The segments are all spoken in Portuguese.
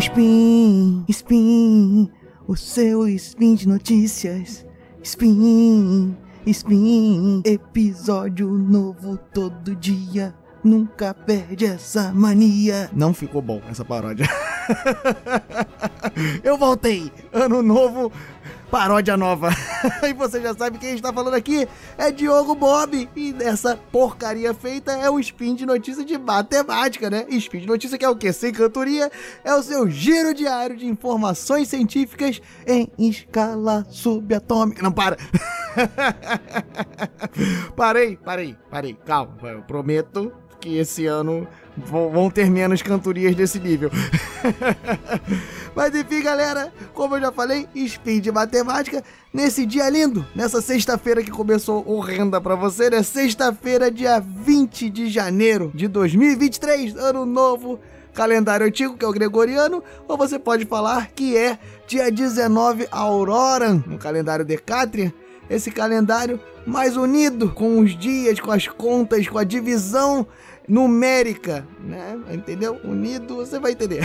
Spin, spin, o seu spin de notícias. Spin, spin, episódio novo todo dia. Nunca perde essa mania. Não ficou bom essa paródia. Eu voltei. Ano novo, paródia nova. e você já sabe quem está falando aqui é Diogo Bob. E dessa porcaria feita é o spin de notícia de matemática, né? Spin de notícia que é o quê? Sem cantoria, é o seu giro diário de informações científicas em escala subatômica. Não, para. parei, parei, parei. Calma, eu prometo que esse ano vão ter menos cantorias desse nível. Mas enfim, galera, como eu já falei, Speed Matemática, nesse dia lindo, nessa sexta-feira que começou horrenda para você, né? Sexta-feira, dia 20 de janeiro de 2023, ano novo, calendário antigo, que é o gregoriano, ou você pode falar que é dia 19 Aurora, no calendário Decátria, esse calendário mais unido com os dias, com as contas, com a divisão numérica, né? Entendeu? Unido, você vai entender.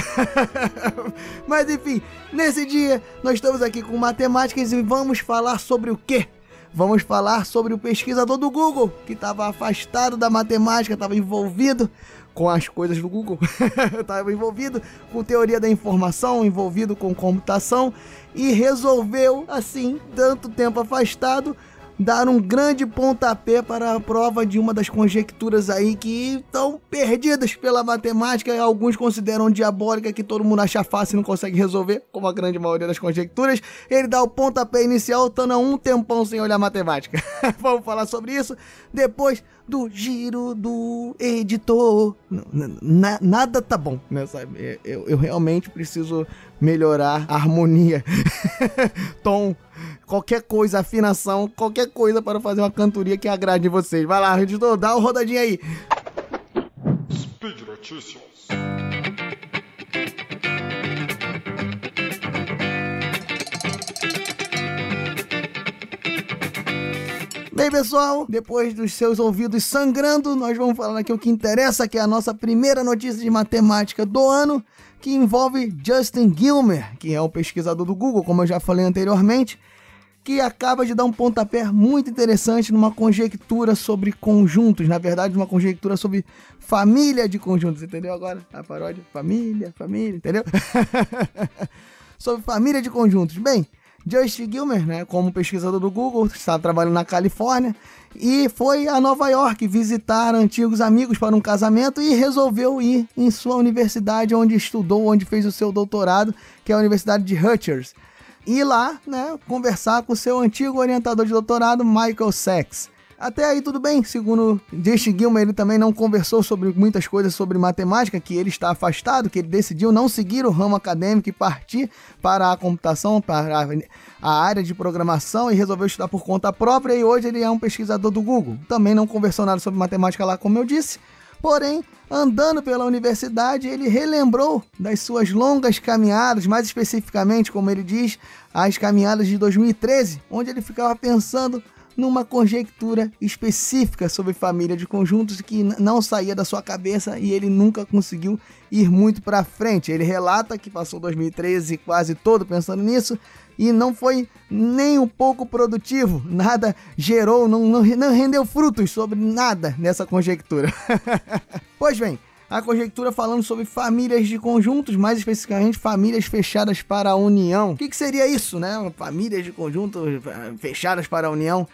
Mas enfim, nesse dia nós estamos aqui com matemáticas e vamos falar sobre o quê? Vamos falar sobre o pesquisador do Google, que estava afastado da matemática, estava envolvido com as coisas do Google, estava envolvido com teoria da informação, envolvido com computação e resolveu, assim, tanto tempo afastado, dar um grande pontapé para a prova de uma das conjecturas aí que estão perdidas pela matemática. Alguns consideram diabólica, que todo mundo acha fácil e não consegue resolver, como a grande maioria das conjecturas. Ele dá o pontapé inicial, estando há um tempão sem olhar matemática. Vamos falar sobre isso depois do giro do editor. Na, nada tá bom, né? Sabe? Eu, eu realmente preciso melhorar a harmonia, tom qualquer coisa, afinação, qualquer coisa para fazer uma cantoria que agrade vocês. Vai lá, editor, dá uma rodadinha aí. Speed Notícias. Bem, pessoal, depois dos seus ouvidos sangrando, nós vamos falar aqui o que interessa, que é a nossa primeira notícia de matemática do ano, que envolve Justin Gilmer, que é o pesquisador do Google, como eu já falei anteriormente, que acaba de dar um pontapé muito interessante numa conjectura sobre conjuntos, na verdade, uma conjectura sobre família de conjuntos, entendeu agora? A paródia, família, família, entendeu? sobre família de conjuntos. Bem, Justin Gilmer, né, como pesquisador do Google, está trabalhando na Califórnia. E foi a Nova York visitar antigos amigos para um casamento e resolveu ir em sua universidade onde estudou, onde fez o seu doutorado, que é a Universidade de Rutgers. Ir lá, né, conversar com seu antigo orientador de doutorado, Michael Sachs. Até aí tudo bem, segundo Justin Gilman, ele também não conversou sobre muitas coisas sobre matemática, que ele está afastado, que ele decidiu não seguir o ramo acadêmico e partir para a computação, para a área de programação e resolveu estudar por conta própria e hoje ele é um pesquisador do Google. Também não conversou nada sobre matemática lá, como eu disse, porém Andando pela universidade, ele relembrou das suas longas caminhadas, mais especificamente, como ele diz, as caminhadas de 2013, onde ele ficava pensando numa conjectura específica sobre família de conjuntos que não saía da sua cabeça e ele nunca conseguiu ir muito para frente. Ele relata que passou 2013 quase todo pensando nisso e não foi nem um pouco produtivo, nada gerou, não, não, não rendeu frutos sobre nada nessa conjectura. pois bem, a conjectura falando sobre famílias de conjuntos, mais especificamente famílias fechadas para a união. O que, que seria isso, né? Famílias de conjuntos eh, fechadas para a união.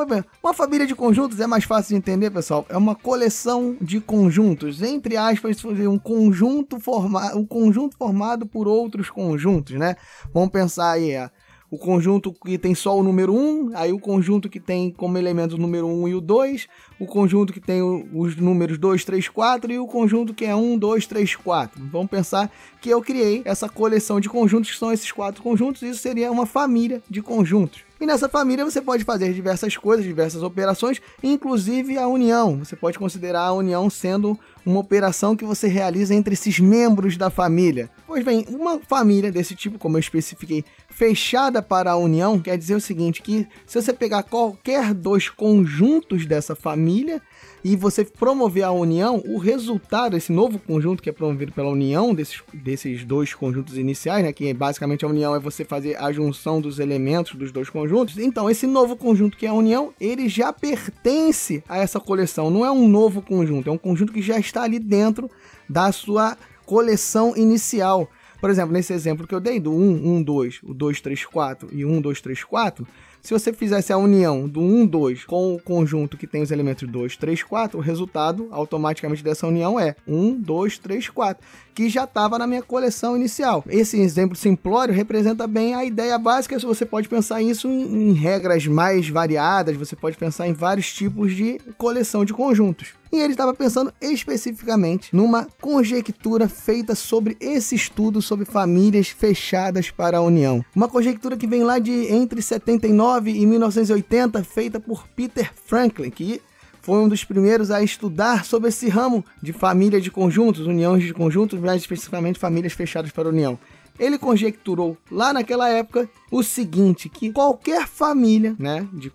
Pois bem, uma família de conjuntos é mais fácil de entender, pessoal. É uma coleção de conjuntos, entre aspas, um conjunto formado, um conjunto formado por outros conjuntos, né? Vamos pensar aí, é, o conjunto que tem só o número 1, aí o conjunto que tem como elementos o número 1 e o 2, o conjunto que tem os números 2, 3, 4 e o conjunto que é 1, 2, 3, 4. Vamos pensar que eu criei essa coleção de conjuntos que são esses quatro conjuntos, isso seria uma família de conjuntos. E nessa família você pode fazer diversas coisas, diversas operações, inclusive a união. Você pode considerar a união sendo uma operação que você realiza entre esses membros da família. Pois bem, uma família desse tipo, como eu especifiquei, fechada para a união quer dizer o seguinte, que se você pegar qualquer dois conjuntos dessa família e você promover a união, o resultado, esse novo conjunto que é promovido pela união desses, desses dois conjuntos iniciais, né, que basicamente a união é você fazer a junção dos elementos dos dois conjuntos, então esse novo conjunto que é a união, ele já pertence a essa coleção, não é um novo conjunto, é um conjunto que já está ali dentro da sua coleção inicial. Por exemplo, nesse exemplo que eu dei do 1, 1, 2, o 2, 3, 4 e 1, 2, 3, 4, se você fizesse a união do 1, 2 com o conjunto que tem os elementos 2, 3, 4, o resultado automaticamente dessa união é 1, 2, 3, 4, que já estava na minha coleção inicial. Esse exemplo simplório representa bem a ideia básica, você pode pensar isso em, regras mais variadas, você pode pensar em vários tipos de coleção de conjuntos. E ele estava pensando especificamente numa conjectura feita sobre esse estudo sobre famílias fechadas para a união. Uma conjectura que vem lá de entre 79 e 1980, feita por Peter Franklin, que foi um dos primeiros a estudar sobre esse ramo de família de conjuntos, uniões de conjuntos, mais especificamente famílias fechadas para união. Ele conjecturou lá naquela época o seguinte, que qualquer família, né, de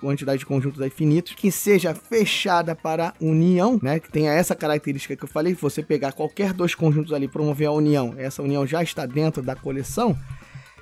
quantidade de conjuntos infinitos, que seja fechada para união, né, que tenha essa característica que eu falei, você pegar qualquer dois conjuntos ali promover a união, essa união já está dentro da coleção,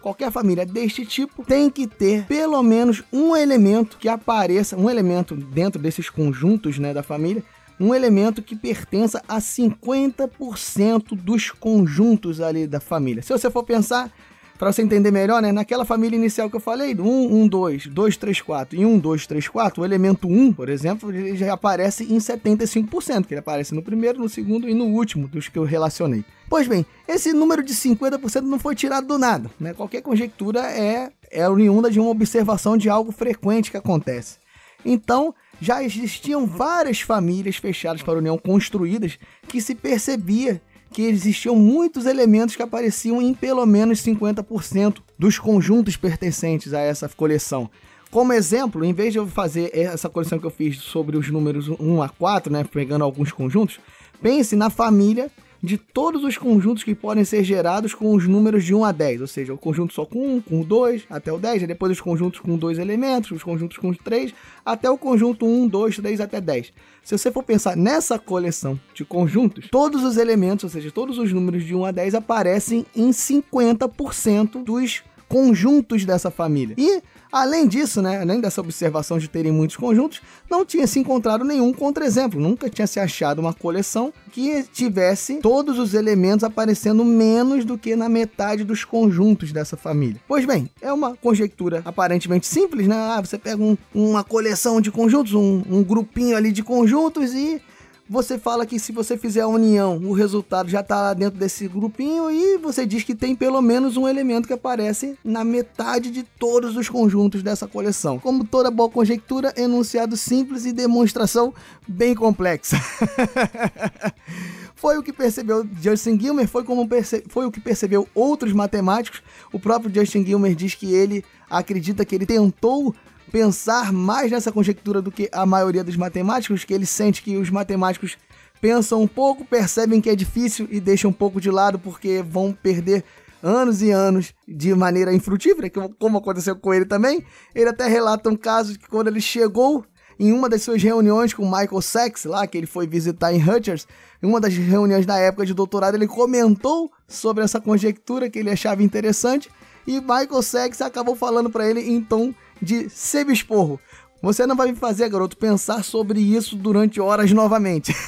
qualquer família deste tipo tem que ter pelo menos um elemento que apareça, um elemento dentro desses conjuntos né, da família, um elemento que pertença a 50% dos conjuntos ali da família. Se você for pensar, para você entender melhor, né, naquela família inicial que eu falei, do 1, 1, 2, 2, 3, 4 e 1, 2, 3, 4, o elemento 1, por exemplo, ele já aparece em 75%, que ele aparece no primeiro, no segundo e no último dos que eu relacionei. Pois bem, esse número de 50% não foi tirado do nada, né? Qualquer conjectura é, é oriunda de uma observação de algo frequente que acontece. Então, já existiam várias famílias fechadas para a união construídas que se percebia que existiam muitos elementos que apareciam em pelo menos 50% dos conjuntos pertencentes a essa coleção. Como exemplo, em vez de eu fazer essa coleção que eu fiz sobre os números 1 a 4, né, pegando alguns conjuntos, pense na família de todos os conjuntos que podem ser gerados com os números de 1 a 10, ou seja, o conjunto só com 1, com 2, até o 10, depois os conjuntos com dois elementos, os conjuntos com 3, até o conjunto 1, 2, 3 até 10. Se você for pensar nessa coleção de conjuntos, todos os elementos, ou seja, todos os números de 1 a 10 aparecem em 50% dos conjuntos dessa família. E Além disso, né, além dessa observação de terem muitos conjuntos, não tinha se encontrado nenhum contra-exemplo. Nunca tinha se achado uma coleção que tivesse todos os elementos aparecendo menos do que na metade dos conjuntos dessa família. Pois bem, é uma conjectura aparentemente simples, né? Ah, você pega um, uma coleção de conjuntos, um, um grupinho ali de conjuntos e você fala que se você fizer a união, o resultado já está lá dentro desse grupinho e você diz que tem pelo menos um elemento que aparece na metade de todos os conjuntos dessa coleção. Como toda boa conjectura, enunciado simples e demonstração bem complexa. foi o que percebeu Justin Gilmer, foi, como perce... foi o que percebeu outros matemáticos. O próprio Justin Gilmer diz que ele acredita que ele tentou pensar mais nessa conjectura do que a maioria dos matemáticos, que ele sente que os matemáticos pensam um pouco, percebem que é difícil e deixam um pouco de lado porque vão perder anos e anos de maneira infrutífera, como aconteceu com ele também. Ele até relata um caso que quando ele chegou em uma das suas reuniões com Michael Sachs, lá que ele foi visitar em Rutgers, em uma das reuniões da época de doutorado, ele comentou sobre essa conjectura que ele achava interessante e Michael Sachs acabou falando para ele em tom de semi-esporro. Você não vai me fazer, garoto, pensar sobre isso durante horas novamente.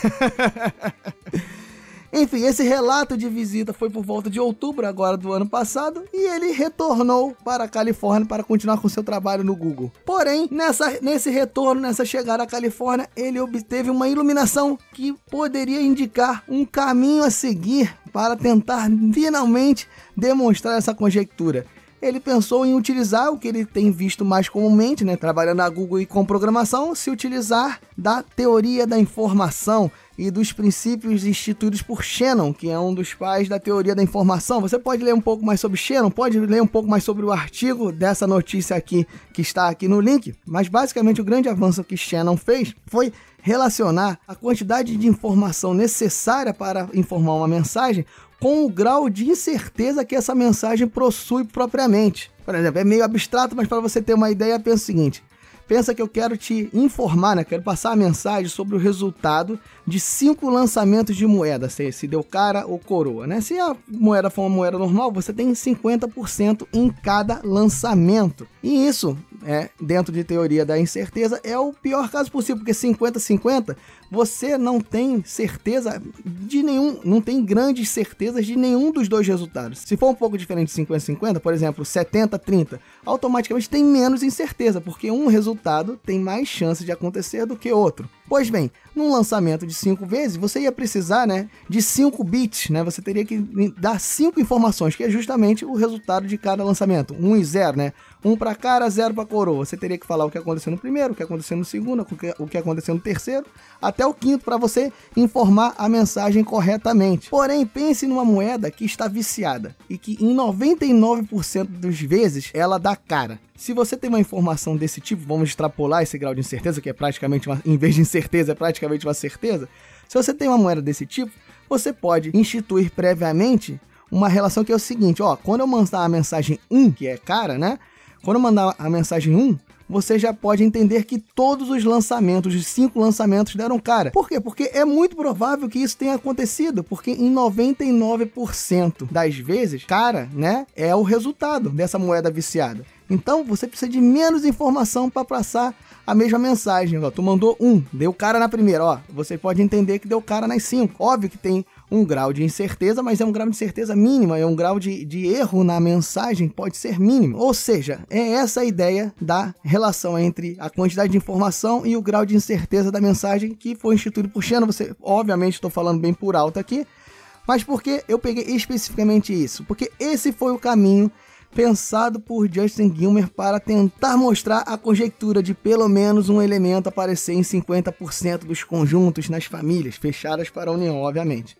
Enfim, esse relato de visita foi por volta de outubro agora do ano passado e ele retornou para a Califórnia para continuar com seu trabalho no Google. Porém, nessa, nesse retorno, nessa chegada à Califórnia, ele obteve uma iluminação que poderia indicar um caminho a seguir para tentar finalmente demonstrar essa conjectura ele pensou em utilizar o que ele tem visto mais comumente, né, trabalhando na Google e com programação, se utilizar da teoria da informação. e dos princípios instituídos por Shannon, que é um dos pais da teoria da informação. Você pode ler um pouco mais sobre Shannon, pode ler um pouco mais sobre o artigo dessa notícia aqui que está aqui no link, mas basicamente o grande avanço que Shannon fez foi relacionar a quantidade de informação necessária para informar uma mensagem com o grau de incerteza que essa mensagem possui propriamente. Por exemplo, é meio abstrato, mas para você ter uma ideia, pensa o seguinte: pensa que eu quero te informar, né? Quero passar a mensagem sobre o resultado de cinco lançamentos de moeda, se, se deu cara ou coroa, né? Se a moeda for uma moeda normal, você tem 50% em cada lançamento. E isso, é, dentro de teoria da incerteza, é o pior caso possível, porque 50-50 você não tem certeza de nenhum, não tem grandes certezas de nenhum dos dois resultados. Se for um pouco diferente de 50-50, por exemplo, 70-30, automaticamente tem menos incerteza, porque um resultado tem mais chance de acontecer do que outro. Pois bem, num lançamento de 5 vezes, você ia precisar né, de 5 bits, né? Você teria que dar 5 informações, que é justamente o resultado de cada lançamento. 1 um e 0, né? Um para cara, zero para coroa. Você teria que falar o que aconteceu no primeiro, o que aconteceu no segundo, o que aconteceu no terceiro, até o quinto para você informar a mensagem corretamente. Porém, pense numa moeda que está viciada e que em 99% das vezes ela dá cara. Se você tem uma informação desse tipo, vamos extrapolar esse grau de incerteza, que é praticamente uma, em vez de incerteza, é praticamente uma certeza. Se você tem uma moeda desse tipo, você pode instituir previamente uma relação que é o seguinte, ó, quando eu mandar a mensagem 1, que é cara, né? Quando mandar a mensagem 1, você já pode entender que todos os lançamentos, os cinco lançamentos deram cara. Por quê? Porque é muito provável que isso tenha acontecido, porque em 99% das vezes, cara, né, é o resultado dessa moeda viciada. Então você precisa de menos informação para passar a mesma mensagem. Ó, tu mandou um, deu cara na primeira, ó. Você pode entender que deu cara nas cinco. Óbvio que tem um grau de incerteza, mas é um grau de certeza mínima, é um grau de, de erro na mensagem, pode ser mínimo. Ou seja, é essa a ideia da relação entre a quantidade de informação e o grau de incerteza da mensagem que foi instituído por Shannon. Você, obviamente, estou falando bem por alto aqui, mas por que eu peguei especificamente isso? Porque esse foi o caminho pensado por Justin Gilmer para tentar mostrar a conjectura de pelo menos um elemento aparecer em 50% dos conjuntos nas famílias, fechadas para a união, obviamente.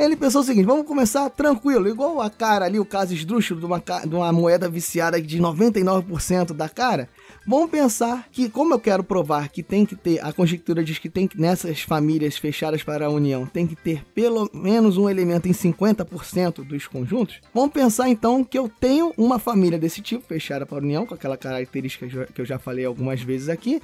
Ele pensou o seguinte: vamos começar tranquilo, igual a cara ali, o caso esdrúxulo de uma, de uma moeda viciada de 99% da cara. Vamos pensar que, como eu quero provar que tem que ter, a conjectura diz que tem que, nessas famílias fechadas para a união, tem que ter pelo menos um elemento em 50% dos conjuntos. Vamos pensar então que eu tenho uma família desse tipo, fechada para a união, com aquela característica que eu já falei algumas vezes aqui,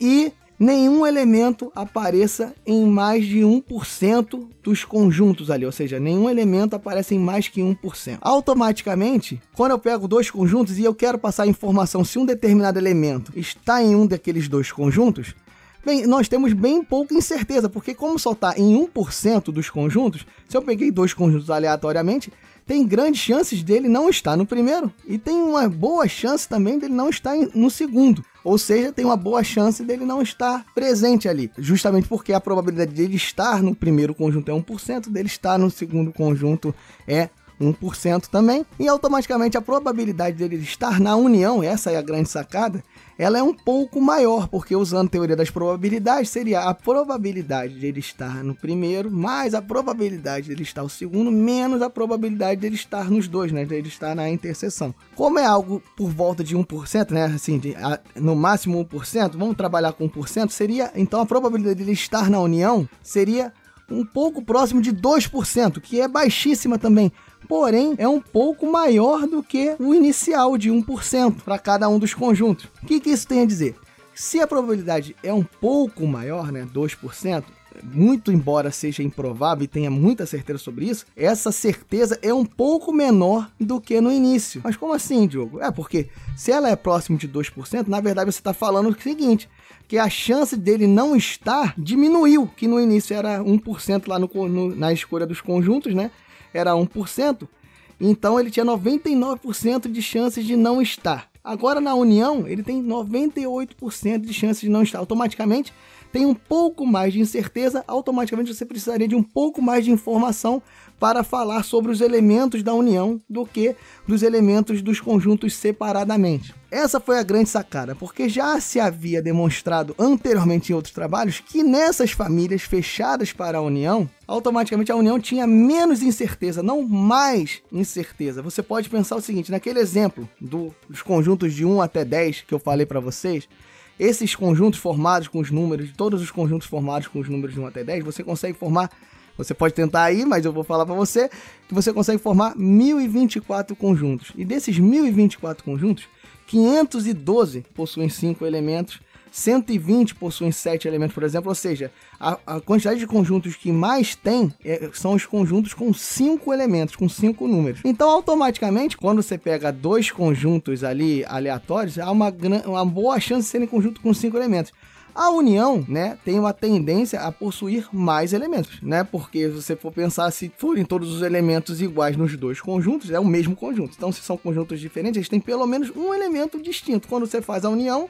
e nenhum elemento apareça em mais de 1% dos conjuntos ali, ou seja, nenhum elemento aparece em mais que 1%. Automaticamente, quando eu pego dois conjuntos e eu quero passar a informação se um determinado elemento está em um daqueles dois conjuntos, Bem, nós temos bem pouca incerteza, porque como só está em 1% dos conjuntos, se eu peguei dois conjuntos aleatoriamente, tem grandes chances dele não estar no primeiro e tem uma boa chance também dele não estar no segundo. Ou seja, tem uma boa chance dele não estar presente ali, justamente porque a probabilidade dele estar no primeiro conjunto é 1%, dele estar no segundo conjunto é 1% também, e automaticamente a probabilidade dele estar na união, essa é a grande sacada, ela é um pouco maior, porque usando a teoria das probabilidades, seria a probabilidade de ele estar no primeiro, mais a probabilidade de ele estar no segundo, menos a probabilidade de ele estar nos dois, né? De ele estar na interseção. Como é algo por volta de 1%, né? Assim, de, a, no máximo 1%, vamos trabalhar com 1%, seria, então a probabilidade de ele estar na união seria um pouco próximo de 2%, que é baixíssima também porém é um pouco maior do que o inicial de 1% para cada um dos conjuntos. O que, que isso tem a dizer? Se a probabilidade é um pouco maior, né, 2%, muito embora seja improvável e tenha muita certeza sobre isso, essa certeza é um pouco menor do que no início. Mas como assim, Diogo? É porque se ela é próximo de 2%, na verdade você está falando o seguinte, que a chance dele não estar diminuiu, que no início era 1% lá no, no, na escolha dos conjuntos, né? Era 1%, então ele tinha 99% de chances de não estar. Agora na União, ele tem 98% de chances de não estar. Automaticamente, tem um pouco mais de incerteza, automaticamente você precisaria de um pouco mais de informação para falar sobre os elementos da união do que dos elementos dos conjuntos separadamente. essa foi a grande sacada, porque já se havia demonstrado anteriormente em outros trabalhos que nessas famílias fechadas para a união, automaticamente a união tinha menos incerteza, não mais incerteza. Você pode pensar o seguinte, naquele exemplo do, dos conjuntos de 1 até 10 que eu falei para vocês, esses conjuntos formados com os números, todos os conjuntos formados com os números de 1 até 10, você consegue formar você pode tentar aí, mas eu vou falar para você que você consegue formar 1024 conjuntos. E desses 1024 conjuntos, 512 possuem 5 elementos, 120 possuem 7 elementos, por exemplo, ou seja, a, a quantidade de conjuntos que mais tem é, são os conjuntos com 5 elementos, com 5 números. Então, automaticamente, quando você pega dois conjuntos ali aleatórios, há uma, uma boa chance de serem conjuntos com 5 elementos. A união, né, tem uma tendência a possuir mais elementos, né? Porque se você for pensar se forem todos os elementos iguais nos dois conjuntos, é o mesmo conjunto. Então, se são conjuntos diferentes, eles têm pelo menos um elemento distinto. Quando você faz a união,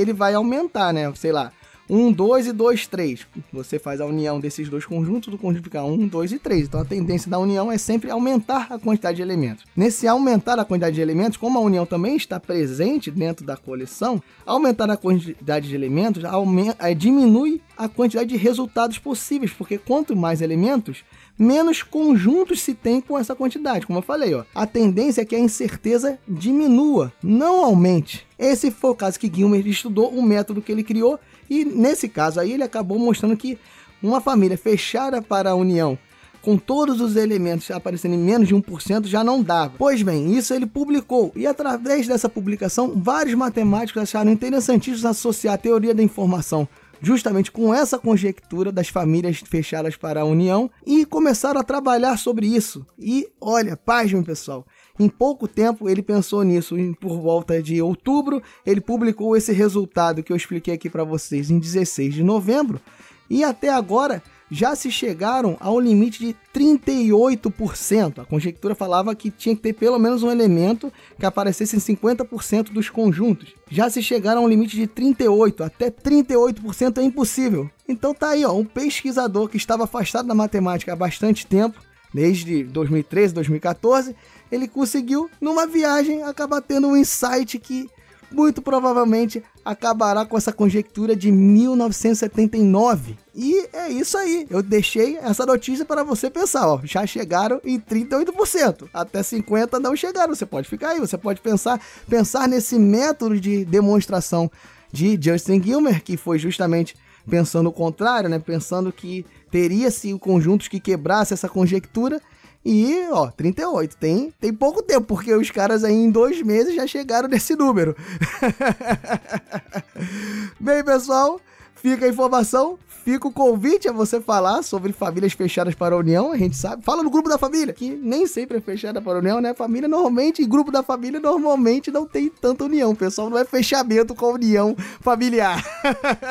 ele vai aumentar, né? Sei lá, 1, 2 e 2, 3. Você faz a união desses dois conjuntos, o conjunto fica 1, 2 e 3. Então a tendência da união é sempre aumentar a quantidade de elementos. Nesse aumentar a quantidade de elementos, como a união também está presente dentro da coleção, aumentar a quantidade de elementos aumenta, é, diminui a quantidade de resultados possíveis, porque quanto mais elementos, menos conjuntos se tem com essa quantidade. Como eu falei, ó, a tendência é que a incerteza diminua, não aumente. Esse foi o caso que Gilmer estudou o método que ele criou e nesse caso aí ele acabou mostrando que uma família fechada para a união com todos os elementos aparecendo em menos de 1% já não dava. Pois bem, isso ele publicou, e através dessa publicação, vários matemáticos acharam interessantíssimo associar a teoria da informação justamente com essa conjectura das famílias fechadas para a união e começaram a trabalhar sobre isso. E olha, pasmem pessoal, em pouco tempo ele pensou nisso, por volta de outubro, ele publicou esse resultado que eu expliquei aqui para vocês em 16 de novembro, e até agora já se chegaram ao limite de 38%. A conjectura falava que tinha que ter pelo menos um elemento que aparecesse em 50% dos conjuntos. Já se chegaram ao limite de 38, até 38% é impossível. Então tá aí, ó, um pesquisador que estava afastado da matemática há bastante tempo, desde 2013, 2014, ele conseguiu numa viagem acabar tendo um insight que muito provavelmente acabará com essa conjectura de 1979. E é isso aí. Eu deixei essa notícia para você pensar, ó, já chegaram em 38%. Até 50 não chegaram. Você pode ficar aí, você pode pensar, pensar nesse método de demonstração de Justin Gilmer, que foi justamente pensando o contrário, né? Pensando que teria sim conjuntos que quebrasse essa conjectura e, ó, 38. Tem, tem pouco tempo, porque os caras aí em dois meses já chegaram nesse número. Bem, pessoal, fica a informação. Fica o convite a você falar sobre famílias fechadas para a união, a gente sabe. Fala no grupo da família, que nem sempre é fechada para a união, né? Família normalmente, grupo da família normalmente não tem tanta união. Pessoal não é fechamento com a união familiar.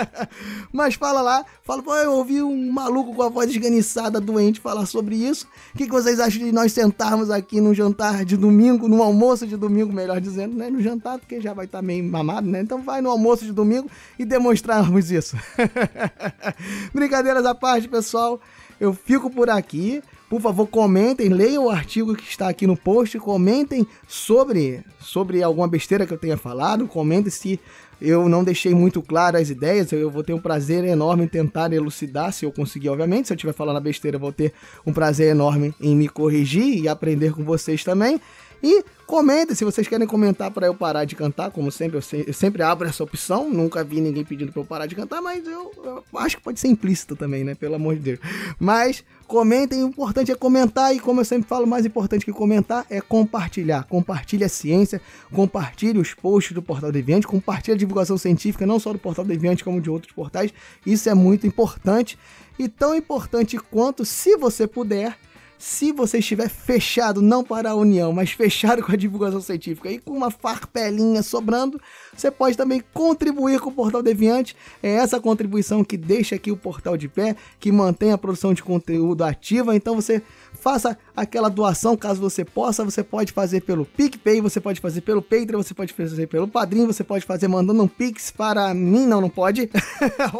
Mas fala lá, fala, pô, eu ouvi um maluco com a voz esganiçada, doente, falar sobre isso. O que, que vocês acham de nós sentarmos aqui no jantar de domingo, no almoço de domingo, melhor dizendo, né? No jantar, porque já vai estar tá meio mamado, né? Então vai no almoço de domingo e demonstrarmos isso. Brincadeiras à parte, pessoal. Eu fico por aqui. Por favor, comentem, leiam o artigo que está aqui no post, comentem sobre, sobre alguma besteira que eu tenha falado, comentem se eu não deixei muito claro as ideias, eu vou ter um prazer enorme em tentar elucidar, se eu conseguir, obviamente. Se eu estiver falando besteira, eu vou ter um prazer enorme em me corrigir e aprender com vocês também. E comentem se vocês querem comentar para eu parar de cantar, como sempre, eu, se, eu, sempre abro essa opção. Nunca vi ninguém pedindo para eu parar de cantar, mas eu, eu, acho que pode ser implícito também, né? Pelo amor de Deus. Mas comentem, o importante é comentar e como eu sempre falo, mais importante que comentar é compartilhar. Compartilhe a ciência, compartilhe os posts do Portal Deviante, compartilhe a divulgação científica, não só do Portal Deviante, como de outros portais. Isso é muito importante. E tão importante quanto, se você puder, se você estiver fechado, não para a união, mas fechado com a divulgação científica e com uma farpelinha sobrando, você pode também contribuir com o Portal Deviante. É essa contribuição que deixa aqui o portal de pé, que mantém a produção de conteúdo ativa. Então você faça aquela doação, caso você possa, você pode fazer pelo PicPay, você pode fazer pelo Patreon, você pode fazer pelo Padrim, você pode fazer mandando um Pix para mim, não, não pode.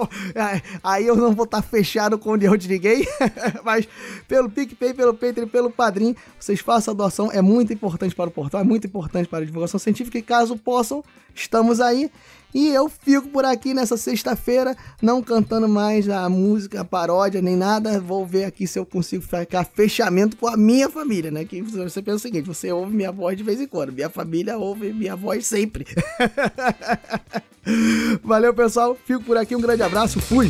Aí eu não vou estar tá fechado com onde te liguei, mas pelo PicPay, pelo Patreon, pelo Padrim, vocês façam a doação, é muito importante para o portal, é muito importante para a divulgação científica e caso possam, estamos aí. E eu fico por aqui nessa sexta-feira, não cantando mais a música, a paródia, nem nada. Vou ver aqui se eu consigo ficar fechamento com a minha família, né? Que você pensa o seguinte: você ouve minha voz de vez em quando, minha família ouve minha voz sempre. Valeu, pessoal. Fico por aqui, um grande abraço, fui!